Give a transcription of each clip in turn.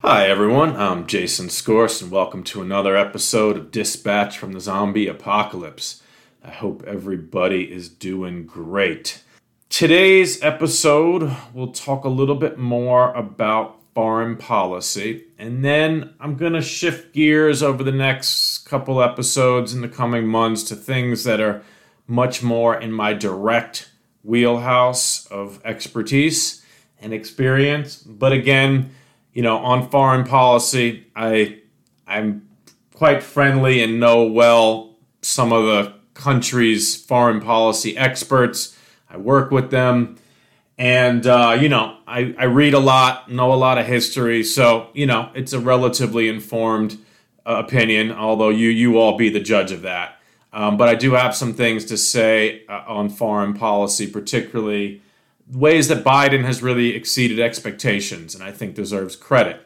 Hi, everyone. I'm Jason Scorse, and welcome to another episode of Dispatch from the Zombie Apocalypse. I hope everybody is doing great. Today's episode, we'll talk a little bit more about foreign policy, and then I'm going to shift gears over the next couple episodes in the coming months to things that are much more in my direct wheelhouse of expertise and experience. But again, you know, on foreign policy, I I'm quite friendly and know well some of the country's foreign policy experts. I work with them, and uh, you know, I, I read a lot, know a lot of history, so you know, it's a relatively informed uh, opinion. Although you you all be the judge of that. Um, but I do have some things to say uh, on foreign policy, particularly ways that Biden has really exceeded expectations and I think deserves credit.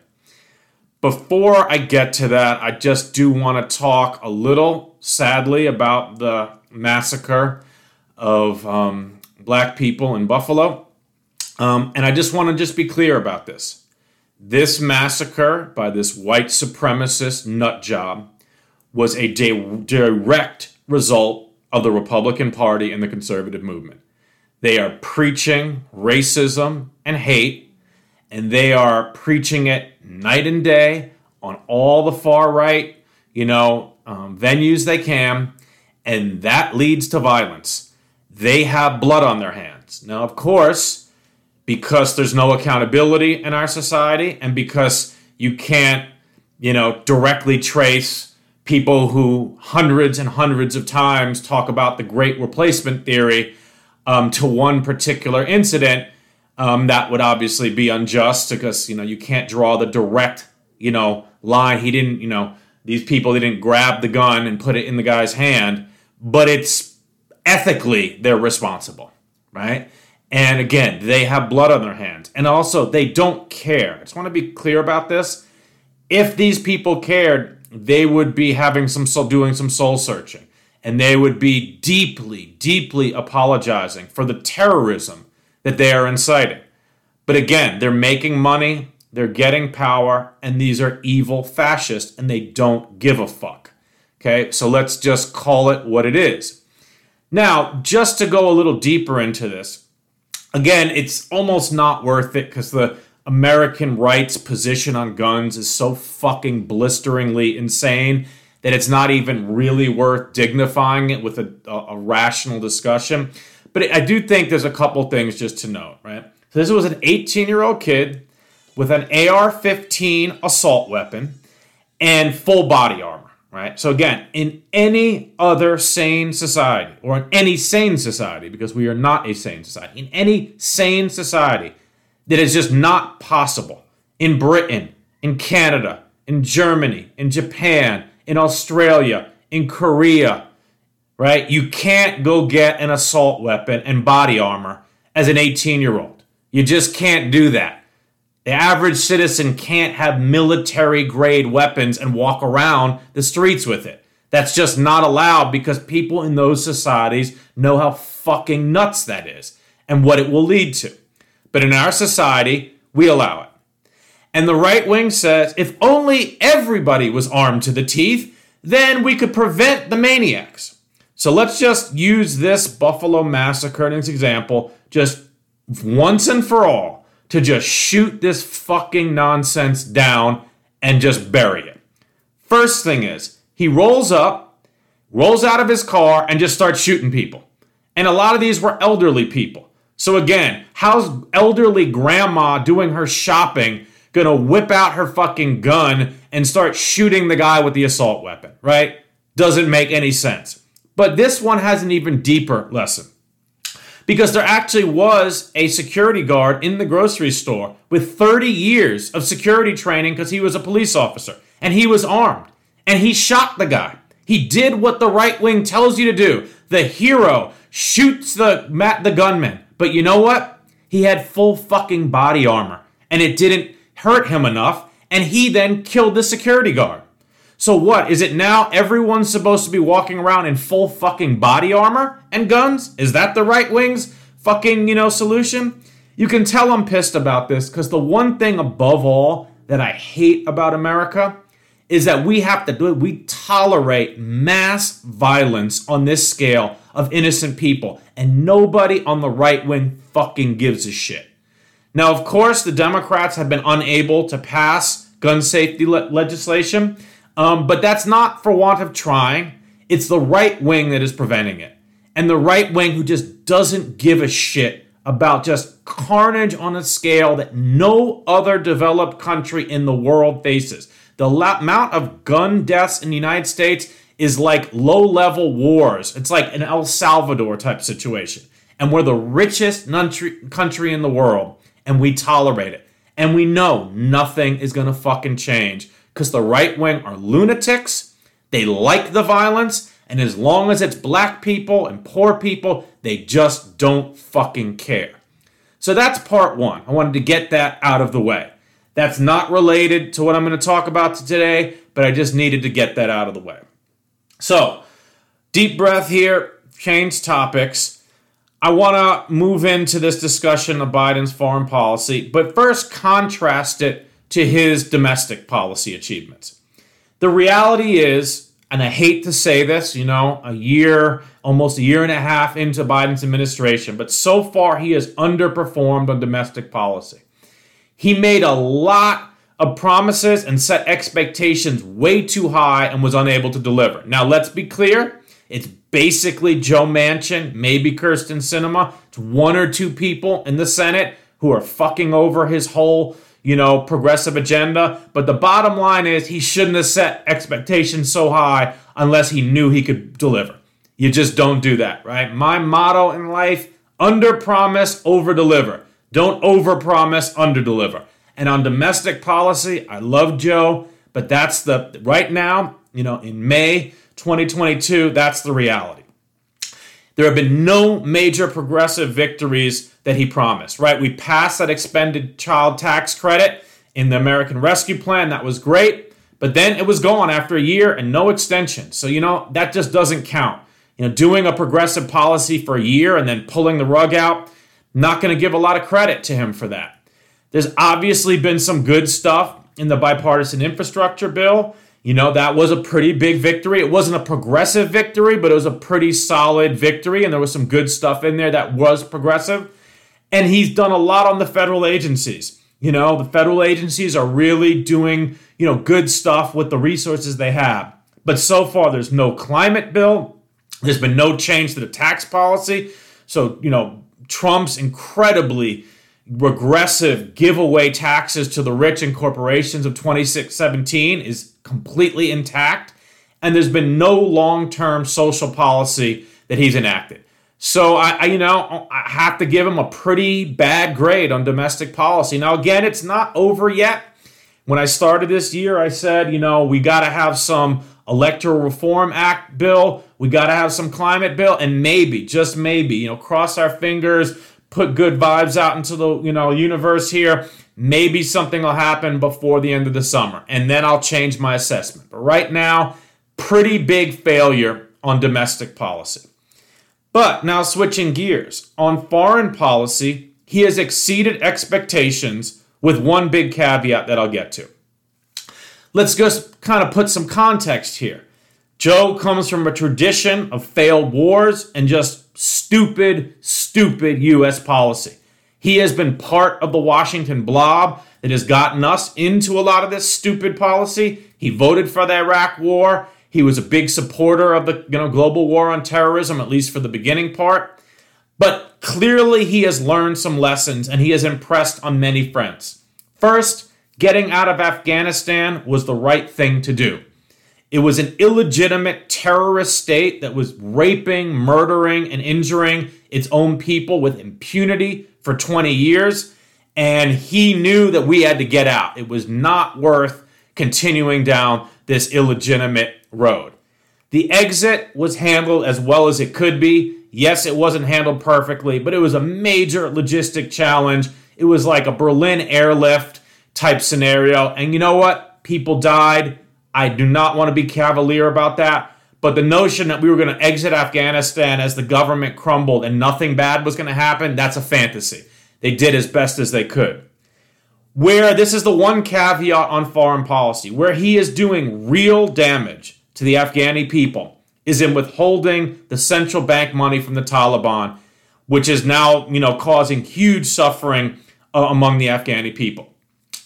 Before I get to that, I just do want to talk a little, sadly, about the massacre of um, black people in Buffalo. Um, and I just want to just be clear about this. This massacre by this white supremacist nut job was a di- direct result of the Republican Party and the conservative movement. They are preaching racism and hate, and they are preaching it night and day on all the far right, you know, um, venues they can, and that leads to violence. They have blood on their hands. Now, of course, because there's no accountability in our society, and because you can't, you know, directly trace people who hundreds and hundreds of times talk about the great replacement theory um, to one particular incident, um, that would obviously be unjust because you know you can't draw the direct you know line. He didn't you know these people they didn't grab the gun and put it in the guy's hand, but it's ethically they're responsible, right? And again, they have blood on their hands, and also they don't care. I just want to be clear about this. If these people cared, they would be having some soul, doing some soul searching and they would be deeply, deeply apologizing for the terrorism that they are inciting. But again, they're making money, they're getting power, and these are evil fascists, and they don't give a fuck. Okay, so let's just call it what it is. Now, just to go a little deeper into this, again, it's almost not worth it because the American rights position on guns is so fucking blisteringly insane that it's not even really worth dignifying it with a, a, a rational discussion. But I do think there's a couple things just to note, right? So this was an 18 year old kid with an AR 15 assault weapon and full body armor, right? So again, in any other sane society, or in any sane society, because we are not a sane society, in any sane society, that is just not possible. In Britain, in Canada, in Germany, in Japan, in Australia, in Korea, right? You can't go get an assault weapon and body armor as an 18 year old. You just can't do that. The average citizen can't have military grade weapons and walk around the streets with it. That's just not allowed because people in those societies know how fucking nuts that is and what it will lead to. But in our society, we allow it. And the right wing says if only everybody was armed to the teeth, then we could prevent the maniacs. So let's just use this Buffalo massacre as an example, just once and for all, to just shoot this fucking nonsense down and just bury it. First thing is, he rolls up, rolls out of his car, and just starts shooting people. And a lot of these were elderly people. So again, how's elderly grandma doing her shopping gonna whip out her fucking gun and start shooting the guy with the assault weapon, right? Doesn't make any sense. But this one has an even deeper lesson. Because there actually was a security guard in the grocery store with 30 years of security training because he was a police officer and he was armed and he shot the guy. He did what the right wing tells you to do. The hero shoots the the gunman, But you know what? He had full fucking body armor, and it didn't hurt him enough, and he then killed the security guard. So what? Is it now everyone's supposed to be walking around in full fucking body armor and guns? Is that the right wing's fucking, you know, solution? You can tell I'm pissed about this because the one thing above all that I hate about America is that we have to do it. We tolerate mass violence on this scale of innocent people, and nobody on the right wing fucking gives a shit. Now, of course, the Democrats have been unable to pass gun safety le- legislation, um, but that's not for want of trying. It's the right wing that is preventing it. And the right wing who just doesn't give a shit about just carnage on a scale that no other developed country in the world faces. The amount of gun deaths in the United States is like low level wars. It's like an El Salvador type situation. And we're the richest country in the world, and we tolerate it. And we know nothing is going to fucking change because the right wing are lunatics. They like the violence. And as long as it's black people and poor people, they just don't fucking care. So that's part one. I wanted to get that out of the way. That's not related to what I'm going to talk about today, but I just needed to get that out of the way. So, deep breath here, change topics. I want to move into this discussion of Biden's foreign policy, but first contrast it to his domestic policy achievements. The reality is, and I hate to say this, you know, a year, almost a year and a half into Biden's administration, but so far he has underperformed on domestic policy. He made a lot of promises and set expectations way too high and was unable to deliver. Now, let's be clear. It's basically Joe Manchin, maybe Kyrsten Sinema. It's one or two people in the Senate who are fucking over his whole, you know, progressive agenda. But the bottom line is he shouldn't have set expectations so high unless he knew he could deliver. You just don't do that, right? My motto in life under promise, over deliver. Don't over promise, under deliver. And on domestic policy, I love Joe, but that's the right now, you know, in May 2022, that's the reality. There have been no major progressive victories that he promised, right? We passed that expended child tax credit in the American Rescue Plan. That was great. But then it was gone after a year and no extension. So, you know, that just doesn't count. You know, doing a progressive policy for a year and then pulling the rug out, not going to give a lot of credit to him for that. There's obviously been some good stuff in the bipartisan infrastructure bill. You know, that was a pretty big victory. It wasn't a progressive victory, but it was a pretty solid victory, and there was some good stuff in there that was progressive. And he's done a lot on the federal agencies. You know, the federal agencies are really doing, you know, good stuff with the resources they have. But so far, there's no climate bill. There's been no change to the tax policy. So, you know, Trump's incredibly regressive giveaway taxes to the rich and corporations of 2617 is completely intact. And there's been no long term social policy that he's enacted. So I, I, you know, I have to give him a pretty bad grade on domestic policy. Now, again, it's not over yet. When I started this year, I said, you know, we got to have some electoral reform act bill. We got to have some climate bill, and maybe, just maybe, you know, cross our fingers, put good vibes out into the you know universe here. Maybe something will happen before the end of the summer, and then I'll change my assessment. But right now, pretty big failure on domestic policy. But now switching gears on foreign policy, he has exceeded expectations with one big caveat that I'll get to. Let's just kind of put some context here. Joe comes from a tradition of failed wars and just stupid, stupid U.S. policy. He has been part of the Washington blob that has gotten us into a lot of this stupid policy. He voted for the Iraq war. He was a big supporter of the you know, global war on terrorism, at least for the beginning part. But clearly, he has learned some lessons and he has impressed on many friends. First, getting out of Afghanistan was the right thing to do. It was an illegitimate terrorist state that was raping, murdering, and injuring its own people with impunity for 20 years. And he knew that we had to get out. It was not worth continuing down this illegitimate road. The exit was handled as well as it could be. Yes, it wasn't handled perfectly, but it was a major logistic challenge. It was like a Berlin airlift type scenario. And you know what? People died. I do not want to be cavalier about that. But the notion that we were going to exit Afghanistan as the government crumbled and nothing bad was going to happen, that's a fantasy. They did as best as they could. Where this is the one caveat on foreign policy, where he is doing real damage to the Afghani people is in withholding the central bank money from the Taliban, which is now, you know, causing huge suffering uh, among the Afghani people.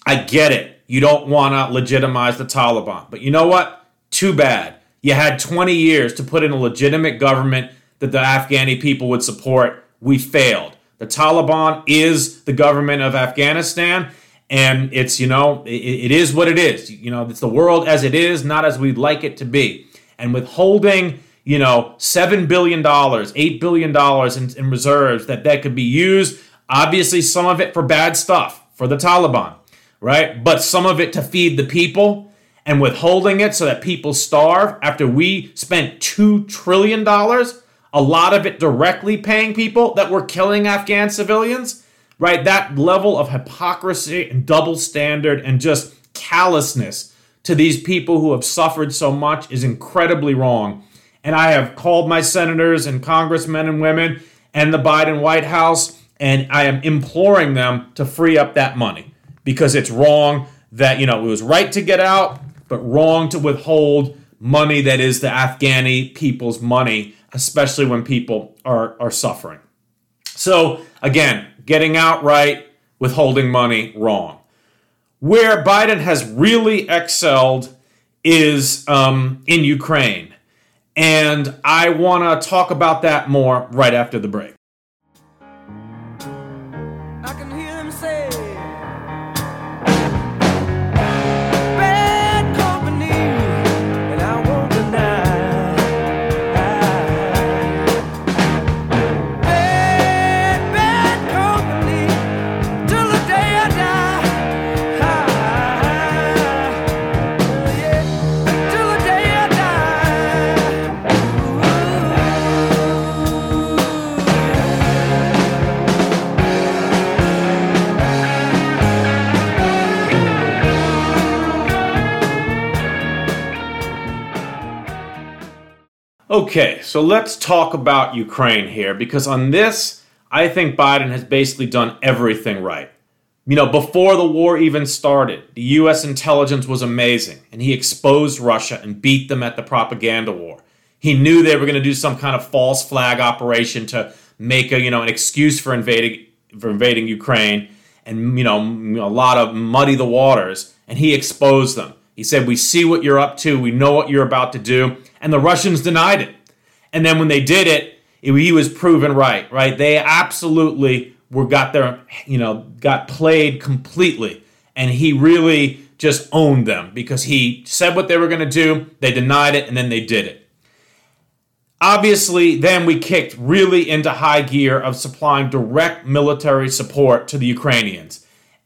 I get it. You don't want to legitimize the Taliban. But you know what? Too bad. You had 20 years to put in a legitimate government that the Afghani people would support. We failed. The Taliban is the government of Afghanistan, and it's, you know, it, it is what it is. You know, it's the world as it is, not as we'd like it to be. And withholding, you know, $7 billion, $8 billion in, in reserves that, that could be used, obviously, some of it for bad stuff for the Taliban, right? But some of it to feed the people and withholding it so that people starve after we spent $2 trillion, a lot of it directly paying people that were killing Afghan civilians, right? That level of hypocrisy and double standard and just callousness to these people who have suffered so much is incredibly wrong. And I have called my senators and congressmen and women and the Biden White House, and I am imploring them to free up that money because it's wrong that, you know, it was right to get out, but wrong to withhold money that is the Afghani people's money, especially when people are, are suffering. So, again, getting out right, withholding money, wrong. Where Biden has really excelled is um, in Ukraine. And I want to talk about that more right after the break. Okay, so let's talk about Ukraine here because on this, I think Biden has basically done everything right. You know, before the war even started, the US intelligence was amazing and he exposed Russia and beat them at the propaganda war. He knew they were going to do some kind of false flag operation to make a, you know, an excuse for invading for invading Ukraine and you know, a lot of muddy the waters and he exposed them. He said, "We see what you're up to. We know what you're about to do." and the Russians denied it. And then when they did it, it, he was proven right. Right? They absolutely were got their you know got played completely, and he really just owned them because he said what they were going to do. They denied it, and then they did it. Obviously, then we kicked really into high gear of supplying direct military support to the Ukrainians.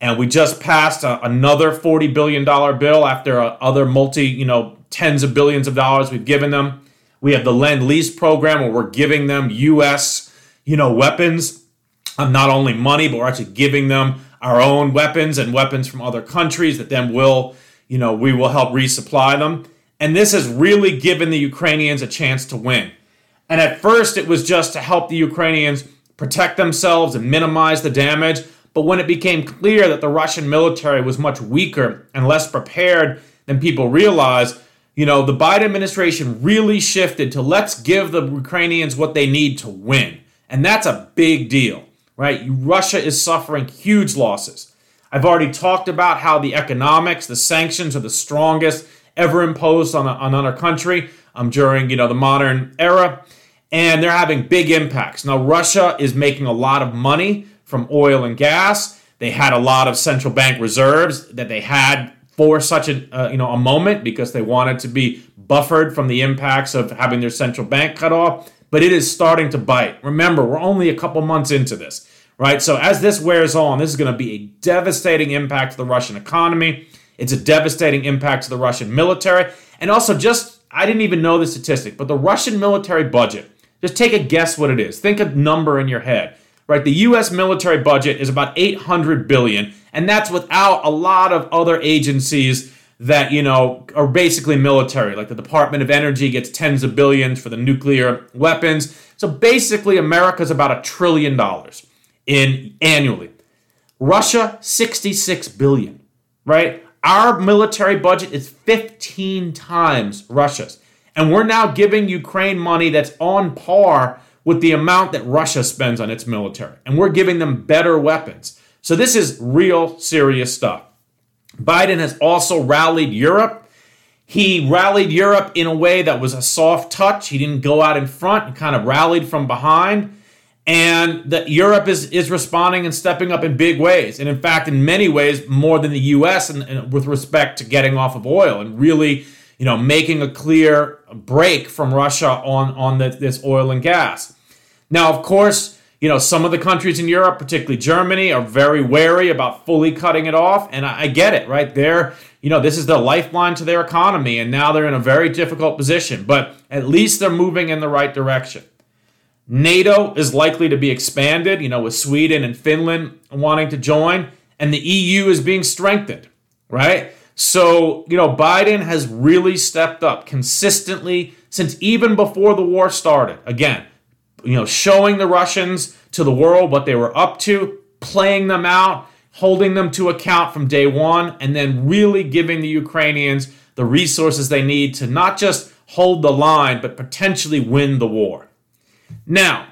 And we just passed a, another $40 billion bill after a, other multi, you know, tens of billions of dollars we've given them. We have the Lend Lease program where we're giving them U.S. you know weapons, um, not only money, but we're actually giving them our own weapons and weapons from other countries that then will you know we will help resupply them. And this has really given the Ukrainians a chance to win. And at first, it was just to help the Ukrainians protect themselves and minimize the damage. But when it became clear that the Russian military was much weaker and less prepared than people realized, you know, the Biden administration really shifted to let's give the Ukrainians what they need to win. And that's a big deal, right? Russia is suffering huge losses. I've already talked about how the economics, the sanctions are the strongest ever imposed on, a, on another country um, during, you know, the modern era. And they're having big impacts. Now, Russia is making a lot of money from oil and gas. They had a lot of central bank reserves that they had for such a uh, you know a moment because they wanted to be buffered from the impacts of having their central bank cut off but it is starting to bite remember we're only a couple months into this right so as this wears on this is going to be a devastating impact to the russian economy it's a devastating impact to the russian military and also just i didn't even know the statistic but the russian military budget Just take a guess what it is. Think a number in your head. Right? The US military budget is about 800 billion, and that's without a lot of other agencies that, you know, are basically military. Like the Department of Energy gets tens of billions for the nuclear weapons. So basically America's about a trillion dollars in annually. Russia 66 billion, right? Our military budget is 15 times Russia's. And we're now giving Ukraine money that's on par with the amount that Russia spends on its military. And we're giving them better weapons. So this is real serious stuff. Biden has also rallied Europe. He rallied Europe in a way that was a soft touch. He didn't go out in front, and kind of rallied from behind and that Europe is is responding and stepping up in big ways, and in fact, in many ways, more than the U.S. And, and with respect to getting off of oil and really, you know, making a clear break from Russia on on the, this oil and gas. Now, of course, you know some of the countries in Europe, particularly Germany, are very wary about fully cutting it off, and I, I get it. Right, they're you know this is the lifeline to their economy, and now they're in a very difficult position, but at least they're moving in the right direction. NATO is likely to be expanded, you know, with Sweden and Finland wanting to join, and the EU is being strengthened, right? So, you know, Biden has really stepped up consistently since even before the war started. Again, you know, showing the Russians to the world what they were up to, playing them out, holding them to account from day one, and then really giving the Ukrainians the resources they need to not just hold the line, but potentially win the war. Now,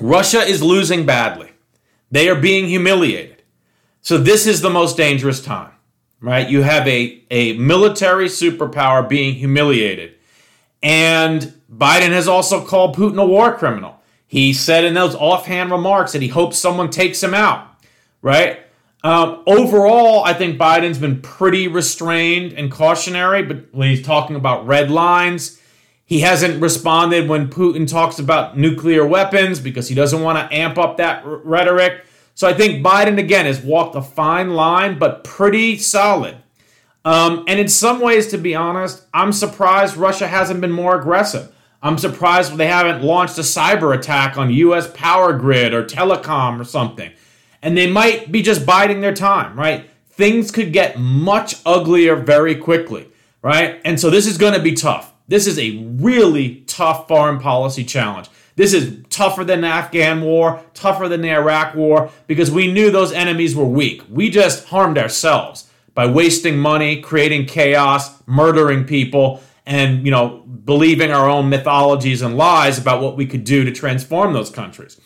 Russia is losing badly. They are being humiliated. So this is the most dangerous time, right? You have a, a military superpower being humiliated. And Biden has also called Putin a war criminal. He said in those offhand remarks that he hopes someone takes him out, right? Um, overall, I think Biden's been pretty restrained and cautionary, but when he's talking about red lines, he hasn't responded when Putin talks about nuclear weapons because he doesn't want to amp up that r- rhetoric. So I think Biden, again, has walked a fine line, but pretty solid. Um, and in some ways, to be honest, I'm surprised Russia hasn't been more aggressive. I'm surprised they haven't launched a cyber attack on US power grid or telecom or something. And they might be just biding their time, right? Things could get much uglier very quickly, right? And so this is going to be tough. This is a really tough foreign policy challenge. This is tougher than the Afghan war, tougher than the Iraq war, because we knew those enemies were weak. We just harmed ourselves by wasting money, creating chaos, murdering people, and you know, believing our own mythologies and lies about what we could do to transform those countries.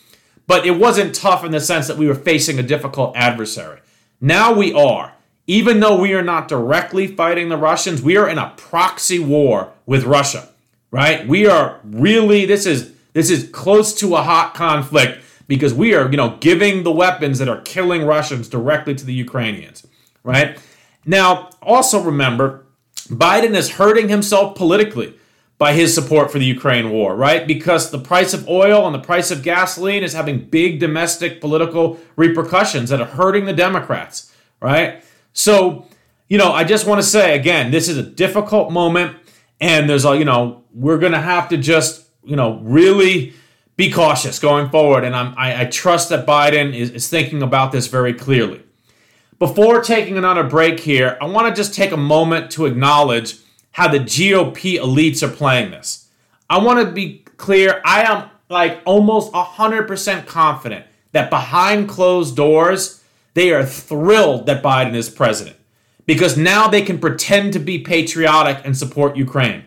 But it wasn't tough in the sense that we were facing a difficult adversary. Now we are. Even though we are not directly fighting the Russians, we are in a proxy war with Russia, right? We are really this is this is close to a hot conflict because we are, you know, giving the weapons that are killing Russians directly to the Ukrainians, right? Now, also remember, Biden is hurting himself politically by his support for the Ukraine war, right? Because the price of oil and the price of gasoline is having big domestic political repercussions that are hurting the Democrats, right? So, you know, I just want to say again, this is a difficult moment, and there's a, you know, we're going to have to just, you know, really be cautious going forward. And I'm, I, I trust that Biden is, is thinking about this very clearly. Before taking another break here, I want to just take a moment to acknowledge how the GOP elites are playing this. I want to be clear, I am like almost 100% confident that behind closed doors, they are thrilled that Biden is president because now they can pretend to be patriotic and support Ukraine.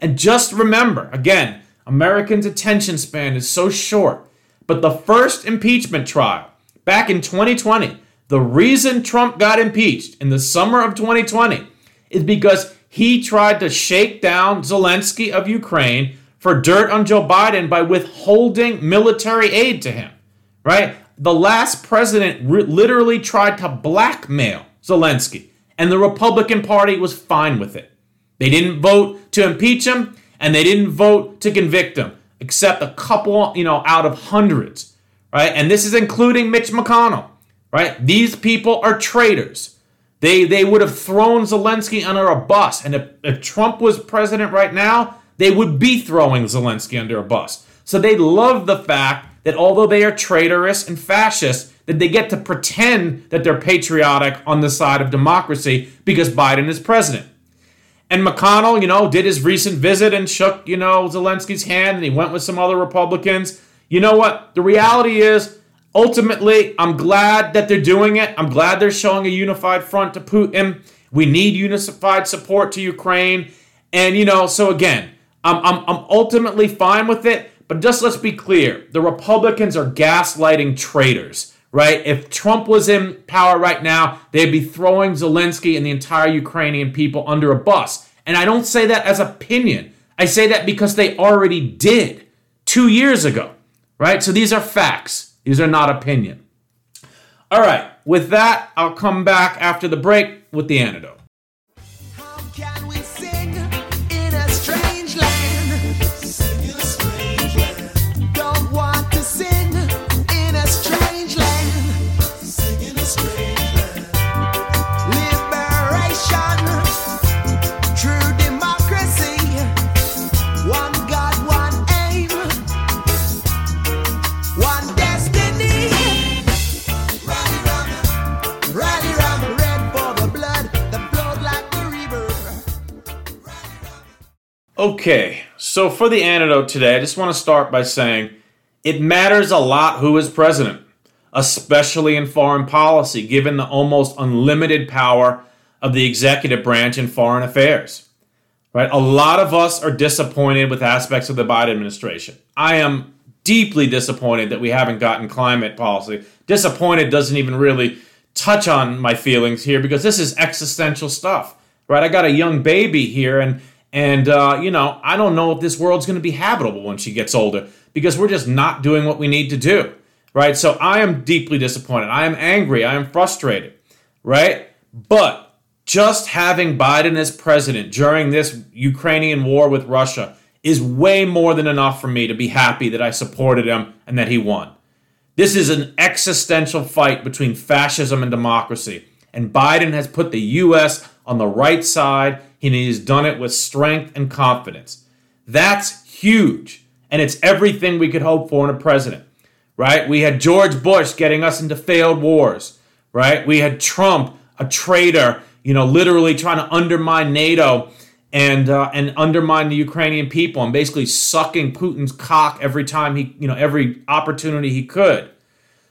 And just remember, again, Americans' attention span is so short, but the first impeachment trial back in 2020, the reason Trump got impeached in the summer of 2020 is because he tried to shake down Zelensky of Ukraine for dirt on Joe Biden by withholding military aid to him, right? the last president re- literally tried to blackmail Zelensky, and the Republican Party was fine with it. They didn't vote to impeach him, and they didn't vote to convict him, except a couple, you know, out of hundreds, right? And this is including Mitch McConnell, right? These people are traitors. They they would have thrown Zelensky under a bus, and if, if Trump was president right now, they would be throwing Zelensky under a bus. So they love the fact that although they are traitorous and fascist, that they get to pretend that they're patriotic on the side of democracy because Biden is president. And McConnell, you know, did his recent visit and shook, you know, Zelensky's hand and he went with some other Republicans. You know what? The reality is, ultimately, I'm glad that they're doing it. I'm glad they're showing a unified front to Putin. We need unified support to Ukraine. And, you know, so again, I'm, I'm, I'm ultimately fine with it. But just let's be clear the Republicans are gaslighting traitors right? If Trump was in power right now, they'd be throwing Zelensky and the entire Ukrainian people under a bus. And I don't say that as opinion. I say that because they already did two years ago, right? So these are facts. These are not opinion. All right, with that, I'll come back after the break with the antidote. Okay, so for the antidote today, I just want to start by saying it matters a lot who is president, especially in foreign policy, given the almost unlimited power of the executive branch in foreign affairs. Right? A lot of us are disappointed with aspects of the Biden administration. I am deeply disappointed that we haven't gotten climate policy. Disappointed doesn't even really touch on my feelings here because this is existential stuff. Right? I got a young baby here and and, uh, you know, I don't know if this world's going to be habitable when she gets older because we're just not doing what we need to do, right? So I am deeply disappointed. I am angry. I am frustrated, right? But just having Biden as president during this Ukrainian war with Russia is way more than enough for me to be happy that I supported him and that he won. This is an existential fight between fascism and democracy. And Biden has put the U.S. on the right side and he's done it with strength and confidence. That's huge. And it's everything we could hope for in a president, right? We had George Bush getting us into failed wars, right? We had Trump, a traitor, you know, literally trying to undermine NATO and uh, and undermine the Ukrainian people and basically sucking Putin's cock every time he, you know, every opportunity he could.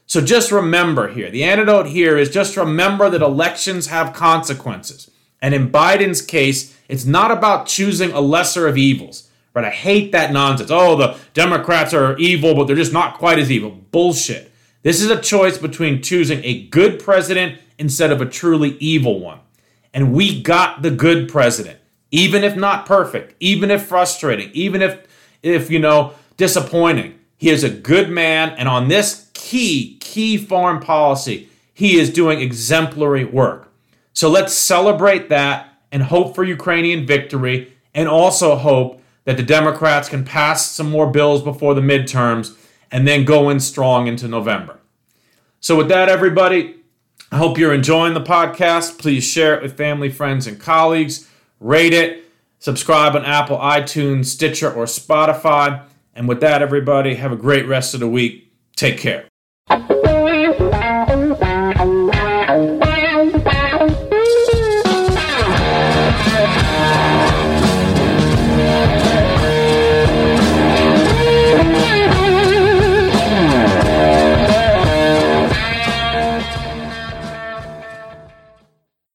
So just remember here, the antidote here is just remember that elections have consequences. And in Biden's case, it's not about choosing a lesser of evils. Right? I hate that nonsense. Oh, the Democrats are evil, but they're just not quite as evil. Bullshit. This is a choice between choosing a good president instead of a truly evil one. And we got the good president, even if not perfect, even if frustrating, even if if you know, disappointing. He is a good man and on this key key foreign policy, he is doing exemplary work. So let's celebrate that and hope for Ukrainian victory and also hope that the Democrats can pass some more bills before the midterms and then go in strong into November. So, with that, everybody, I hope you're enjoying the podcast. Please share it with family, friends, and colleagues. Rate it. Subscribe on Apple, iTunes, Stitcher, or Spotify. And with that, everybody, have a great rest of the week. Take care.